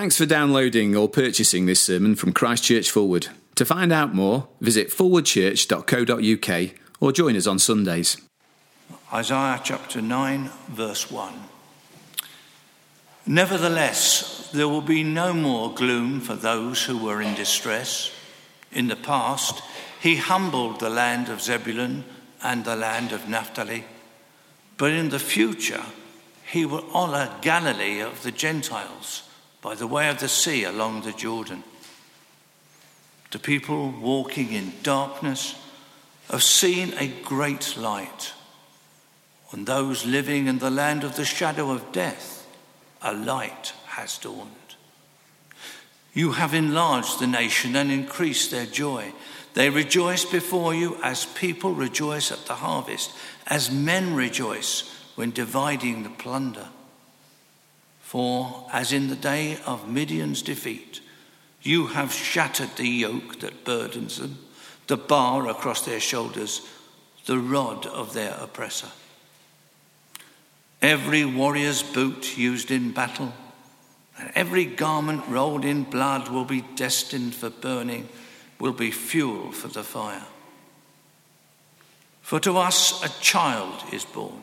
Thanks for downloading or purchasing this sermon from Christchurch Forward. To find out more, visit forwardchurch.co.uk or join us on Sundays. Isaiah chapter 9, verse 1. Nevertheless, there will be no more gloom for those who were in distress. In the past, he humbled the land of Zebulun and the land of Naphtali. But in the future, he will honor Galilee of the Gentiles by the way of the sea along the Jordan. The people walking in darkness have seen a great light. On those living in the land of the shadow of death, a light has dawned. You have enlarged the nation and increased their joy. They rejoice before you as people rejoice at the harvest, as men rejoice when dividing the plunder. For as in the day of Midian's defeat, you have shattered the yoke that burdens them, the bar across their shoulders, the rod of their oppressor. Every warrior's boot used in battle, and every garment rolled in blood will be destined for burning, will be fuel for the fire. For to us a child is born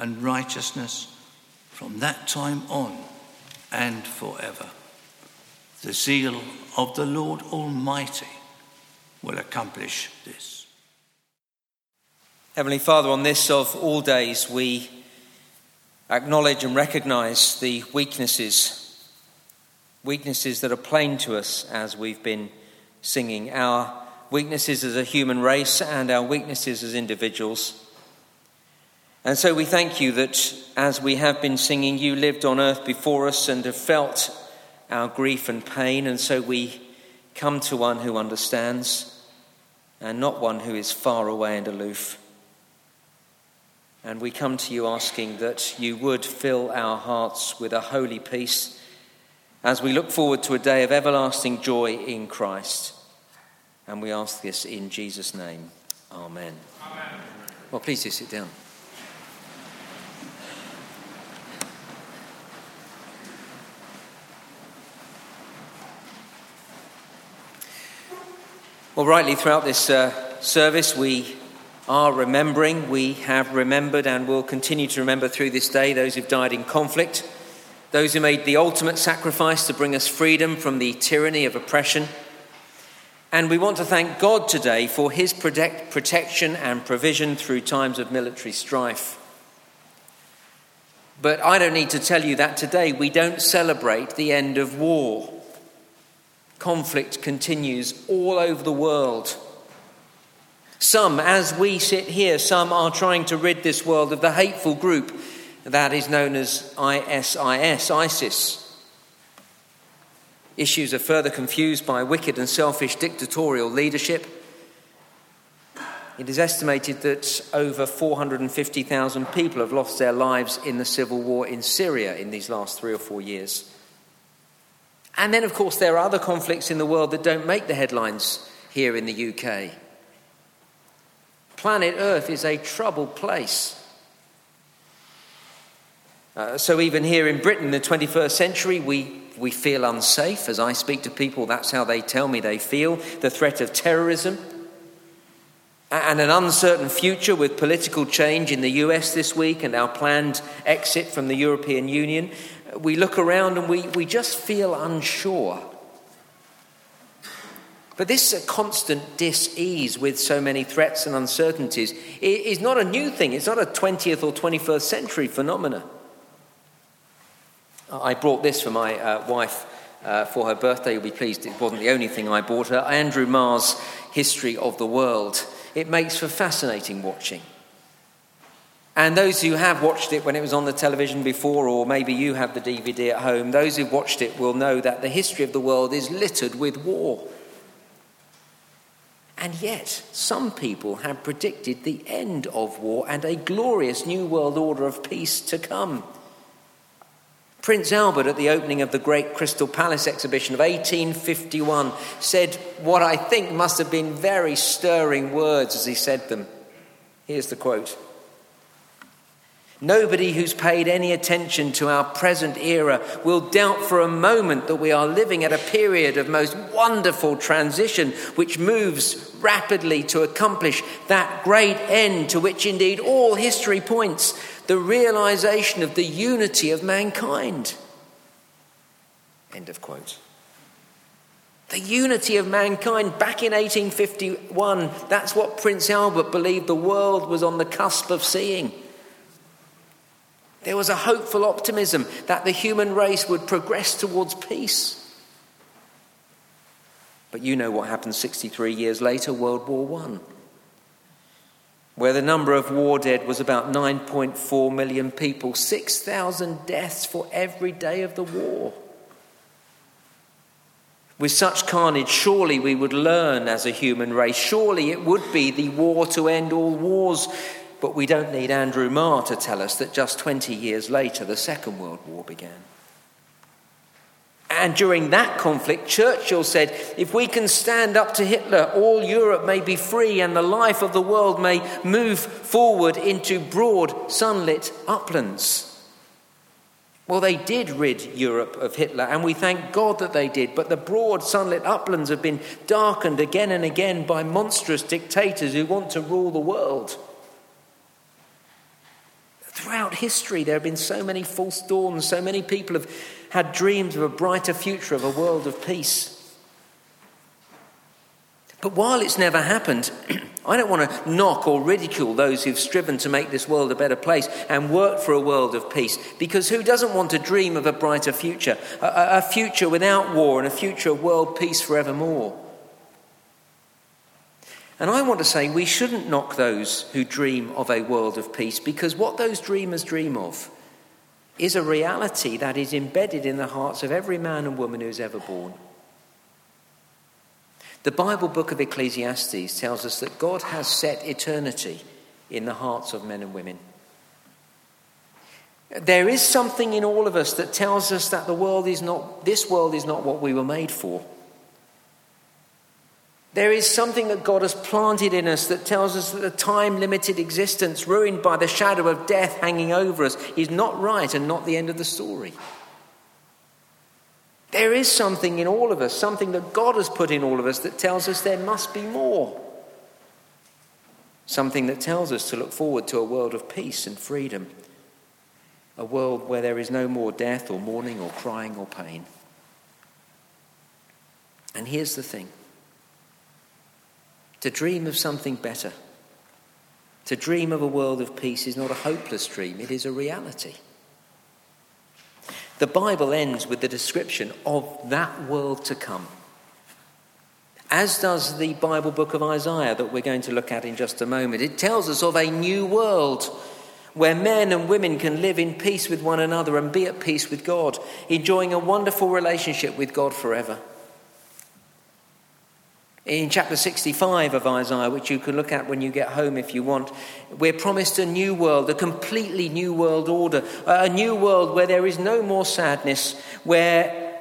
and righteousness from that time on and forever. The zeal of the Lord Almighty will accomplish this. Heavenly Father, on this of all days, we acknowledge and recognize the weaknesses, weaknesses that are plain to us as we've been singing, our weaknesses as a human race and our weaknesses as individuals. And so we thank you that as we have been singing, you lived on earth before us and have felt our grief and pain. And so we come to one who understands and not one who is far away and aloof. And we come to you asking that you would fill our hearts with a holy peace as we look forward to a day of everlasting joy in Christ. And we ask this in Jesus' name. Amen. Amen. Well, please do sit down. Well, rightly, throughout this uh, service, we are remembering, we have remembered, and will continue to remember through this day those who've died in conflict, those who made the ultimate sacrifice to bring us freedom from the tyranny of oppression. And we want to thank God today for his protect, protection and provision through times of military strife. But I don't need to tell you that today we don't celebrate the end of war conflict continues all over the world. Some, as we sit here, some are trying to rid this world of the hateful group that is known as ISIS, ISIS. Issues are further confused by wicked and selfish dictatorial leadership. It is estimated that over 450,000 people have lost their lives in the civil war in Syria in these last three or four years. And then, of course, there are other conflicts in the world that don't make the headlines here in the UK. Planet Earth is a troubled place. Uh, so, even here in Britain in the 21st century, we, we feel unsafe. As I speak to people, that's how they tell me they feel. The threat of terrorism and an uncertain future with political change in the US this week and our planned exit from the European Union we look around and we, we just feel unsure. But this constant dis ease with so many threats and uncertainties is not a new thing. It's not a 20th or 21st century phenomenon. I brought this for my uh, wife uh, for her birthday. You'll be pleased it wasn't the only thing I bought her. Andrew Marr's History of the World. It makes for fascinating watching. And those who have watched it when it was on the television before, or maybe you have the DVD at home, those who've watched it will know that the history of the world is littered with war. And yet, some people have predicted the end of war and a glorious new world order of peace to come. Prince Albert, at the opening of the Great Crystal Palace exhibition of 1851, said what I think must have been very stirring words as he said them. Here's the quote Nobody who's paid any attention to our present era will doubt for a moment that we are living at a period of most wonderful transition which moves rapidly to accomplish that great end to which indeed all history points the realization of the unity of mankind. End of quote. The unity of mankind back in 1851, that's what Prince Albert believed the world was on the cusp of seeing. There was a hopeful optimism that the human race would progress towards peace. But you know what happened 63 years later, World War I, where the number of war dead was about 9.4 million people, 6,000 deaths for every day of the war. With such carnage, surely we would learn as a human race. Surely it would be the war to end all wars but we don't need Andrew Marr to tell us that just 20 years later, the Second World War began. And during that conflict, Churchill said, if we can stand up to Hitler, all Europe may be free and the life of the world may move forward into broad, sunlit uplands. Well, they did rid Europe of Hitler, and we thank God that they did. But the broad, sunlit uplands have been darkened again and again by monstrous dictators who want to rule the world. History, there have been so many false dawns, so many people have had dreams of a brighter future, of a world of peace. But while it's never happened, I don't want to knock or ridicule those who've striven to make this world a better place and worked for a world of peace. Because who doesn't want to dream of a brighter future? A, a future without war and a future of world peace forevermore. And I want to say we shouldn't knock those who dream of a world of peace because what those dreamers dream of is a reality that is embedded in the hearts of every man and woman who's ever born. The Bible book of Ecclesiastes tells us that God has set eternity in the hearts of men and women. There is something in all of us that tells us that the world is not, this world is not what we were made for. There is something that God has planted in us that tells us that a time limited existence, ruined by the shadow of death hanging over us, is not right and not the end of the story. There is something in all of us, something that God has put in all of us that tells us there must be more. Something that tells us to look forward to a world of peace and freedom, a world where there is no more death or mourning or crying or pain. And here's the thing to dream of something better, to dream of a world of peace is not a hopeless dream, it is a reality. The Bible ends with the description of that world to come. As does the Bible book of Isaiah that we're going to look at in just a moment. It tells us of a new world where men and women can live in peace with one another and be at peace with God, enjoying a wonderful relationship with God forever in chapter 65 of Isaiah, which you can look at when you get home if you want, we're promised a new world, a completely new world order, a new world where there is no more sadness, where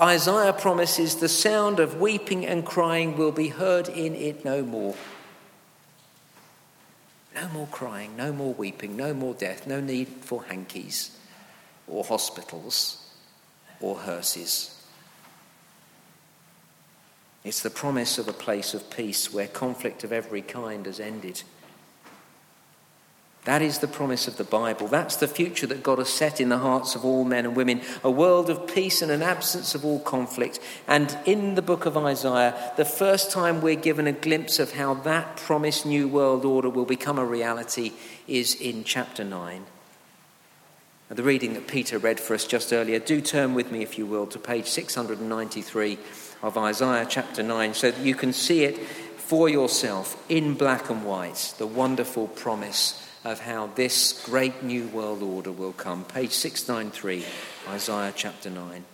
Isaiah promises the sound of weeping and crying will be heard in it no more. No more crying, no more weeping, no more death, no need for hankies or hospitals or hearses. It's the promise of a place of peace where conflict of every kind has ended. That is the promise of the Bible. That's the future that God has set in the hearts of all men and women a world of peace and an absence of all conflict. And in the book of Isaiah, the first time we're given a glimpse of how that promised new world order will become a reality is in chapter 9. The reading that Peter read for us just earlier. Do turn with me, if you will, to page 693 of Isaiah chapter 9 so that you can see it for yourself in black and white, the wonderful promise of how this great new world order will come. Page 693, Isaiah chapter 9.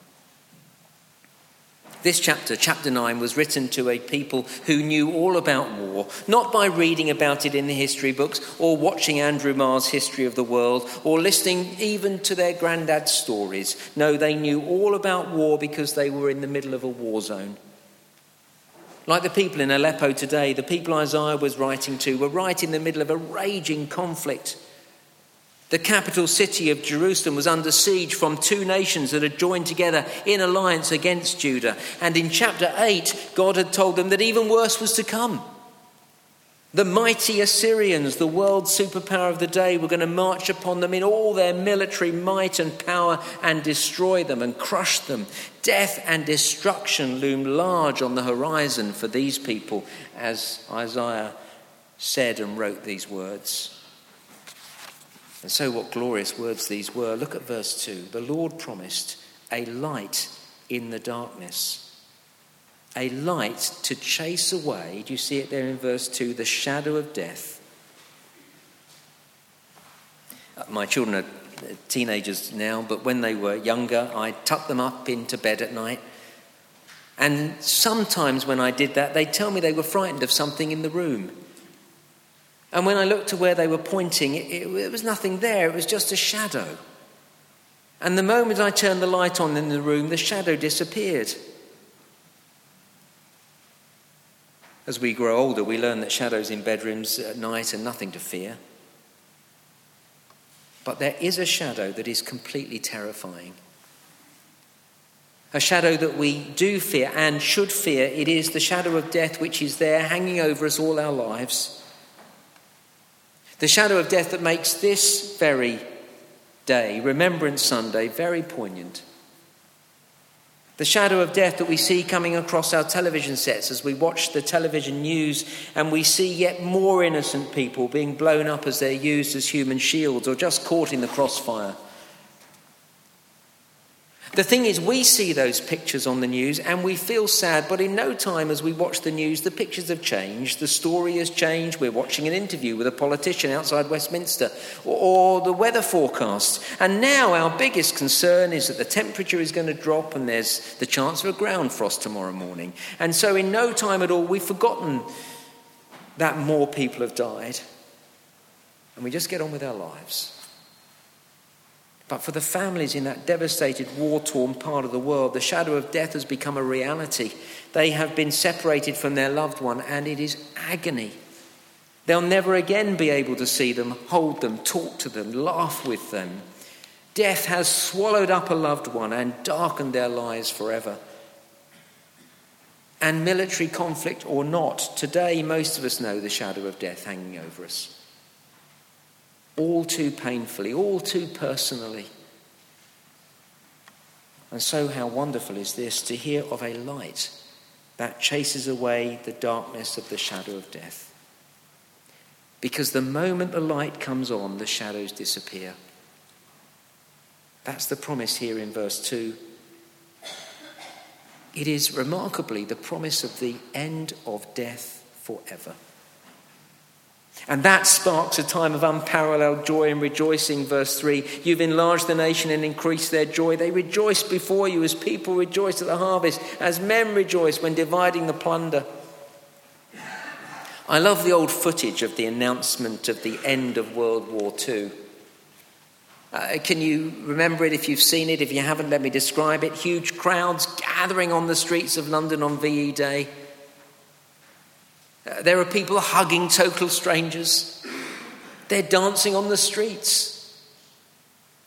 This chapter, chapter 9, was written to a people who knew all about war, not by reading about it in the history books or watching Andrew Marr's History of the World or listening even to their granddad's stories. No, they knew all about war because they were in the middle of a war zone. Like the people in Aleppo today, the people Isaiah was writing to were right in the middle of a raging conflict. The capital city of Jerusalem was under siege from two nations that had joined together in alliance against Judah. And in chapter 8, God had told them that even worse was to come. The mighty Assyrians, the world superpower of the day, were going to march upon them in all their military might and power and destroy them and crush them. Death and destruction loomed large on the horizon for these people as Isaiah said and wrote these words. And so, what glorious words these were. Look at verse 2. The Lord promised a light in the darkness, a light to chase away, do you see it there in verse 2? The shadow of death. Uh, my children are teenagers now, but when they were younger, I tucked them up into bed at night. And sometimes when I did that, they'd tell me they were frightened of something in the room. And when I looked to where they were pointing, it, it, it, was nothing there, it was just a shadow. And the moment I turned the light on in the room, the shadow disappeared. As we grow older, we learn that shadows in bedrooms at night are nothing to fear. But there is a shadow that is completely terrifying. A shadow that we do fear and should fear. It is the shadow of death which is there hanging over us all our lives. The shadow of death that makes this very day, Remembrance Sunday, very poignant. The shadow of death that we see coming across our television sets as we watch the television news and we see yet more innocent people being blown up as they're used as human shields or just caught in the crossfire. The thing is, we see those pictures on the news and we feel sad, but in no time as we watch the news, the pictures have changed, the story has changed. We're watching an interview with a politician outside Westminster or, or the weather forecast. And now our biggest concern is that the temperature is going to drop and there's the chance of a ground frost tomorrow morning. And so, in no time at all, we've forgotten that more people have died. And we just get on with our lives. But for the families in that devastated, war torn part of the world, the shadow of death has become a reality. They have been separated from their loved one, and it is agony. They'll never again be able to see them, hold them, talk to them, laugh with them. Death has swallowed up a loved one and darkened their lives forever. And military conflict or not, today most of us know the shadow of death hanging over us all too painfully, all too personally. And so, how wonderful is this to hear of a light that chases away the darkness of the shadow of death? Because the moment the light comes on, the shadows disappear. That's the promise here in verse 2. It is remarkably the promise of the end of death forever. And that sparks a time of unparalleled joy and rejoicing. Verse 3 You've enlarged the nation and increased their joy. They rejoice before you as people rejoice at the harvest, as men rejoice when dividing the plunder. I love the old footage of the announcement of the end of World War II. Uh, can you remember it if you've seen it? If you haven't, let me describe it. Huge crowds gathering on the streets of London on VE Day. Uh, there are people hugging total strangers. They're dancing on the streets.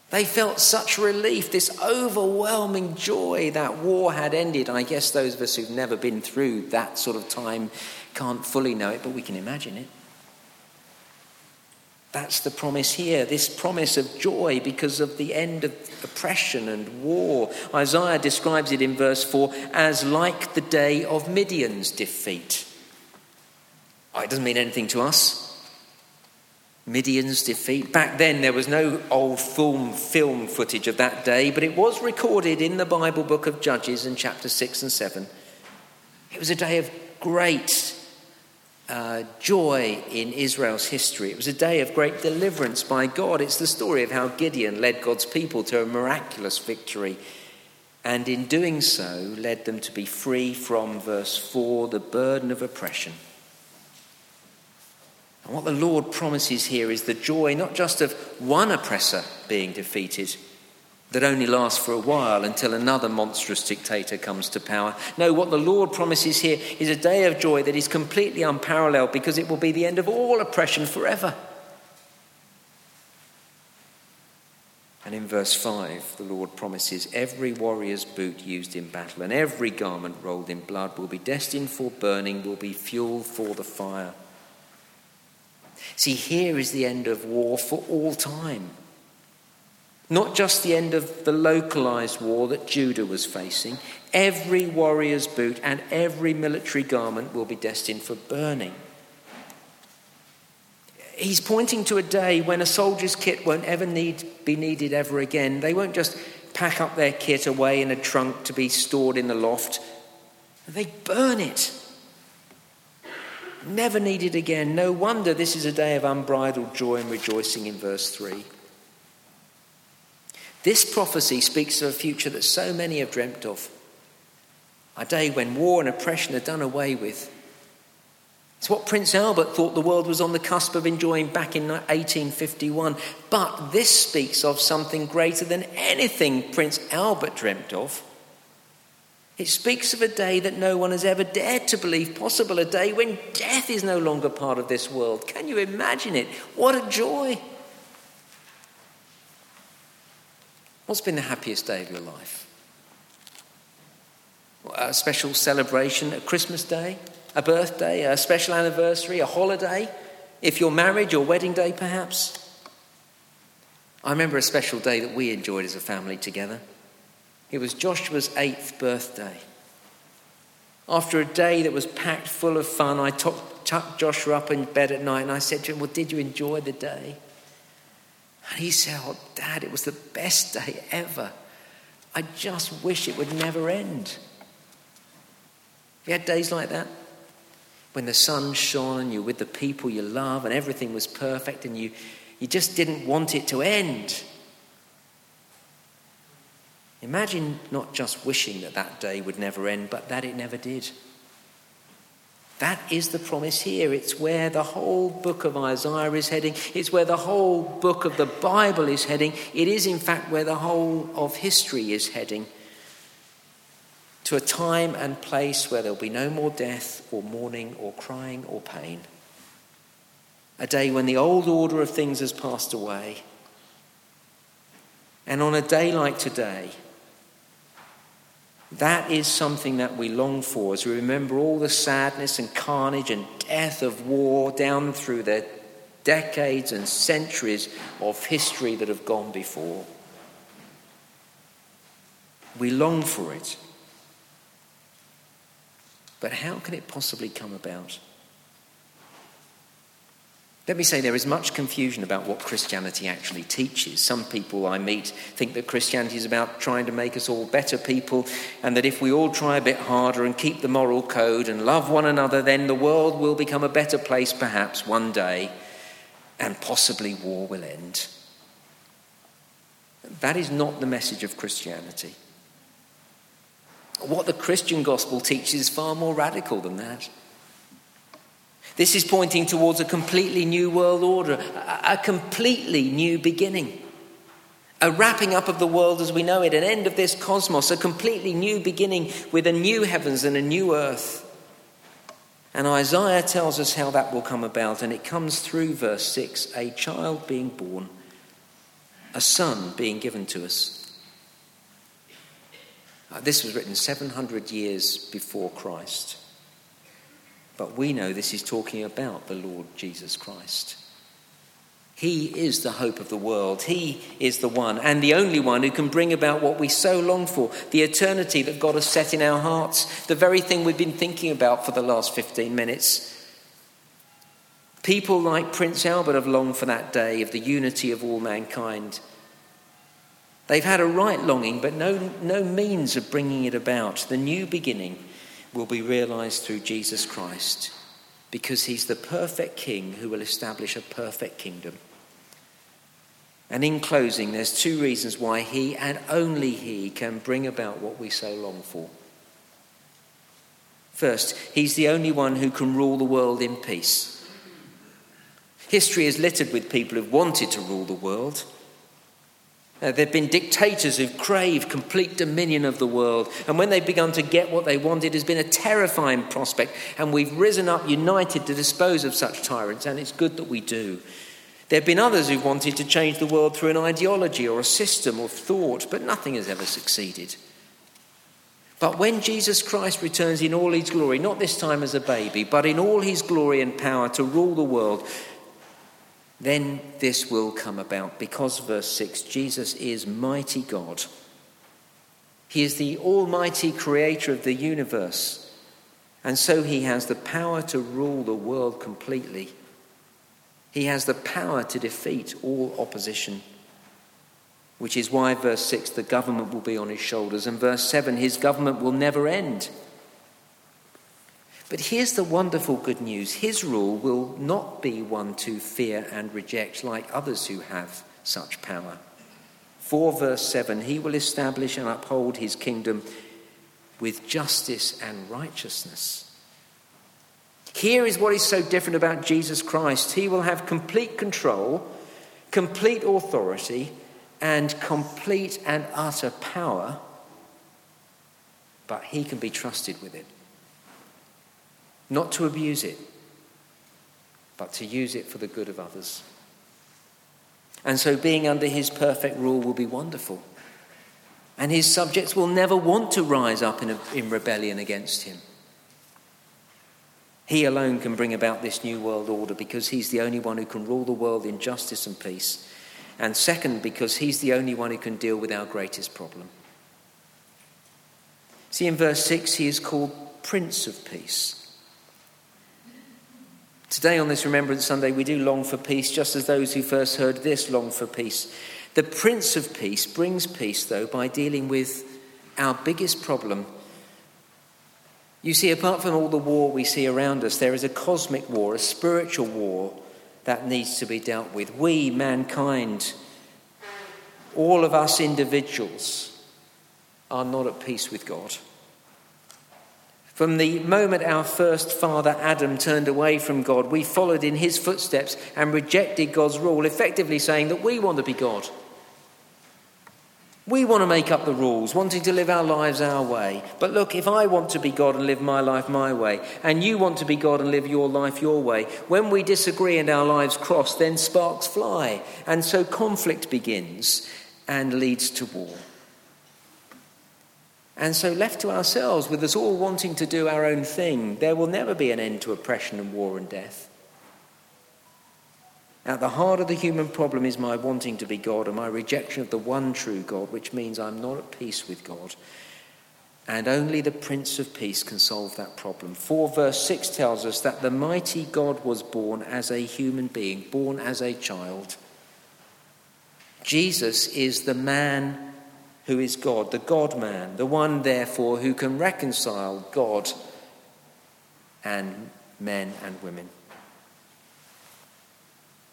They felt such relief, this overwhelming joy that war had ended. And I guess those of us who've never been through that sort of time can't fully know it, but we can imagine it. That's the promise here, this promise of joy because of the end of oppression and war. Isaiah describes it in verse 4 as like the day of Midian's defeat. Oh, it doesn't mean anything to us. Midian's defeat. Back then, there was no old film, film footage of that day, but it was recorded in the Bible book of Judges in chapter 6 and 7. It was a day of great uh, joy in Israel's history. It was a day of great deliverance by God. It's the story of how Gideon led God's people to a miraculous victory and in doing so led them to be free from, verse 4, the burden of oppression. And what the Lord promises here is the joy not just of one oppressor being defeated, that only lasts for a while until another monstrous dictator comes to power. No, what the Lord promises here is a day of joy that is completely unparalleled because it will be the end of all oppression forever. And in verse 5, the Lord promises every warrior's boot used in battle and every garment rolled in blood will be destined for burning, will be fuel for the fire. See, here is the end of war for all time. Not just the end of the localized war that Judah was facing. Every warrior's boot and every military garment will be destined for burning. He's pointing to a day when a soldier's kit won't ever need, be needed ever again. They won't just pack up their kit away in a trunk to be stored in the loft. They burn it. Never needed again. No wonder this is a day of unbridled joy and rejoicing in verse 3. This prophecy speaks of a future that so many have dreamt of. A day when war and oppression are done away with it's what Prince Albert thought the world was on the cusp of enjoying back in 1851. But this speaks of something greater than anything Prince Albert dreamt of. It speaks of a day that no one has ever dared to believe possible, a day when death is no longer part of this world. Can you imagine it? What a joy! What's been the happiest day of your life? A special celebration, a Christmas day? a birthday, a special anniversary, a holiday, if you're married, your wedding day perhaps. I remember a special day that we enjoyed as a family together. It was Joshua's eighth birthday. After a day that was packed full of fun, I tucked Joshua up in bed at night and I said to him, Well, did you enjoy the day? And he said, Oh, Dad, it was the best day ever. I just wish it would never end. You had days like that? when the sun shone and you're with the people you love and everything was perfect and you, you just didn't want it to end. Imagine not just wishing that that day would never end, but that it never did. That is the promise here. It's where the whole book of Isaiah is heading. It's where the whole book of the Bible is heading. It is, in fact, where the whole of history is heading to a time and place where there'll be no more death or mourning or crying or pain. A day when the old order of things has passed away. And on a day like today, that is something that we long for as we remember all the sadness and carnage and death of war down through the decades and centuries of history that have gone before. We long for it. But how can it possibly come about? Let me say there is much confusion about what Christianity actually teaches. Some people I meet think that Christianity is about trying to make us all better people, and that if we all try a bit harder and keep the moral code and love one another, then the world will become a better place perhaps one day, and possibly war will end. That is not the message of Christianity. What the Christian gospel teaches is far more radical than that. This is pointing towards a completely new world order, a completely new beginning. A wrapping up of the world as we know it, an end of this cosmos, a completely new beginning with a new heavens and a new earth. And Isaiah tells us how that will come about, and it comes through verse 6 a child being born, a son being given to us. Uh, this was written 700 years before Christ. But we know this is talking about the Lord Jesus Christ. He is the hope of the world. He is the one and the only one who can bring about what we so long for the eternity that God has set in our hearts, the very thing we've been thinking about for the last 15 minutes. People like Prince Albert have longed for that day of the unity of all mankind. They've had a right longing, but no, no means of bringing it about. The new beginning will be realized through Jesus Christ. because he's the perfect king who will establish a perfect kingdom. And in closing, there's two reasons why he and only he can bring about what we so long for. First, he's the only one who can rule the world in peace. History is littered with people who've wanted to rule the world. Uh, there have been dictators who've craved complete dominion of the world, and when they've begun to get what they wanted, has been a terrifying prospect. And we've risen up united to dispose of such tyrants, and it's good that we do. There have been others who've wanted to change the world through an ideology or a system of thought, but nothing has ever succeeded. But when Jesus Christ returns in all his glory, not this time as a baby, but in all his glory and power to rule the world, then this will come about because, verse 6, Jesus is mighty God. He is the almighty creator of the universe, and so he has the power to rule the world completely. He has the power to defeat all opposition, which is why, verse 6, the government will be on his shoulders, and verse 7, his government will never end. But here's the wonderful good news his rule will not be one to fear and reject like others who have such power. 4 verse 7 He will establish and uphold his kingdom with justice and righteousness. Here is what is so different about Jesus Christ. He will have complete control, complete authority, and complete and utter power, but he can be trusted with it. Not to abuse it, but to use it for the good of others. And so being under his perfect rule will be wonderful. And his subjects will never want to rise up in, a, in rebellion against him. He alone can bring about this new world order because he's the only one who can rule the world in justice and peace. And second, because he's the only one who can deal with our greatest problem. See, in verse 6, he is called Prince of Peace. Today, on this Remembrance Sunday, we do long for peace, just as those who first heard this long for peace. The Prince of Peace brings peace, though, by dealing with our biggest problem. You see, apart from all the war we see around us, there is a cosmic war, a spiritual war that needs to be dealt with. We, mankind, all of us individuals, are not at peace with God. From the moment our first father Adam turned away from God, we followed in his footsteps and rejected God's rule, effectively saying that we want to be God. We want to make up the rules, wanting to live our lives our way. But look, if I want to be God and live my life my way, and you want to be God and live your life your way, when we disagree and our lives cross, then sparks fly. And so conflict begins and leads to war. And so, left to ourselves, with us all wanting to do our own thing, there will never be an end to oppression and war and death. At the heart of the human problem is my wanting to be God and my rejection of the one true God, which means I'm not at peace with God. And only the Prince of Peace can solve that problem. 4 verse 6 tells us that the mighty God was born as a human being, born as a child. Jesus is the man who is God, the God man, the one, therefore, who can reconcile God and men and women.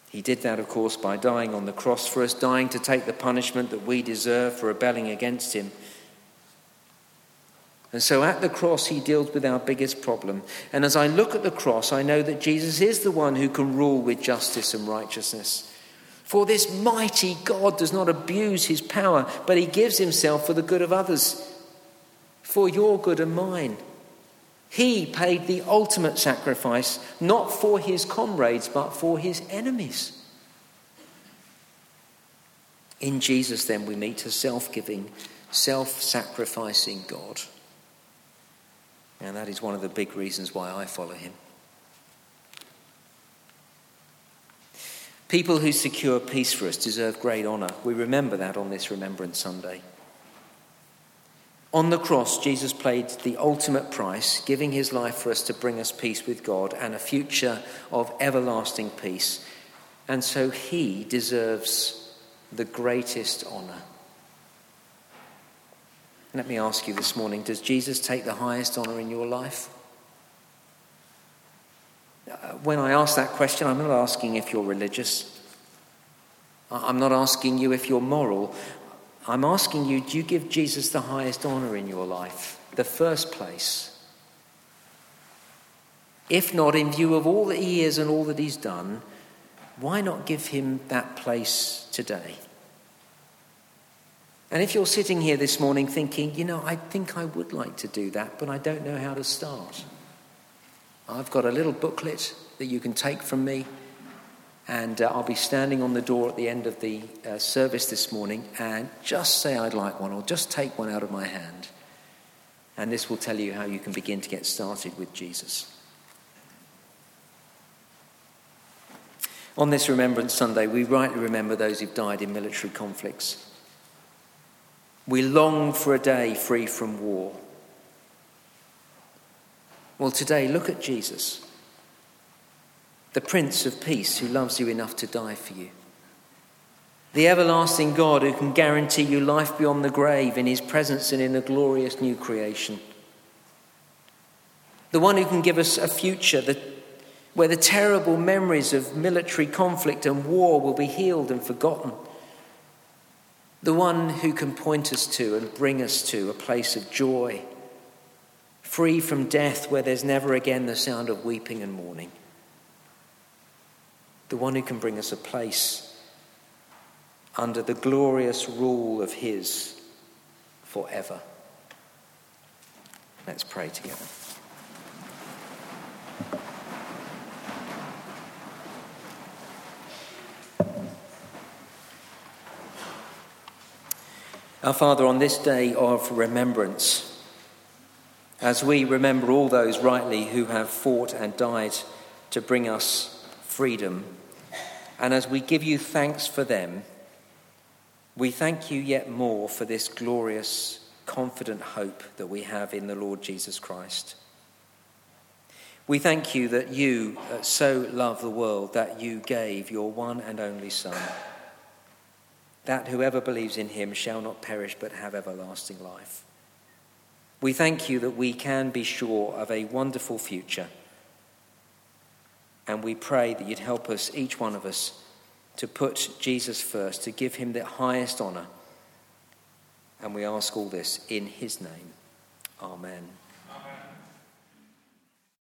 He did that, of course, by dying on the cross for us, dying to take the punishment that we deserve for rebelling against Him. And so at the cross, He deals with our biggest problem. And as I look at the cross, I know that Jesus is the one who can rule with justice and righteousness. For this mighty God does not abuse his power, but he gives himself for the good of others, for your good and mine. He paid the ultimate sacrifice, not for his comrades, but for his enemies. In Jesus, then, we meet a self giving, self sacrificing God. And that is one of the big reasons why I follow him. People who secure peace for us deserve great honour. We remember that on this Remembrance Sunday. On the cross, Jesus paid the ultimate price, giving his life for us to bring us peace with God and a future of everlasting peace. And so he deserves the greatest honour. Let me ask you this morning does Jesus take the highest honour in your life? Uh, when I ask that question, I'm not asking if you're religious. I'm not asking you if you're moral. I'm asking you, do you give Jesus the highest honor in your life, the first place? If not, in view of all that he is and all that he's done, why not give him that place today? And if you're sitting here this morning thinking, you know, I think I would like to do that, but I don't know how to start, I've got a little booklet that you can take from me, and uh, I'll be standing on the door at the end of the uh, service this morning, and just say I'd like one, or just take one out of my hand. And this will tell you how you can begin to get started with Jesus. On this Remembrance Sunday, we rightly remember those who've died in military conflicts. We long for a day free from war. Well, today, look at Jesus, the Prince of Peace who loves you enough to die for you. The everlasting God who can guarantee you life beyond the grave in his presence and in a glorious new creation. The one who can give us a future that where the terrible memories of military conflict and war will be healed and forgotten. The one who can point us to and bring us to a place of joy, free from death where there's never again the sound of weeping and mourning. The one who can bring us a place under the glorious rule of His forever. Let's pray together. Our Father, on this day of remembrance, as we remember all those rightly who have fought and died to bring us freedom, and as we give you thanks for them, we thank you yet more for this glorious, confident hope that we have in the Lord Jesus Christ. We thank you that you uh, so love the world that you gave your one and only Son that whoever believes in him shall not perish but have everlasting life. We thank you that we can be sure of a wonderful future. And we pray that you'd help us, each one of us, to put Jesus first, to give him the highest honour. And we ask all this in his name. Amen.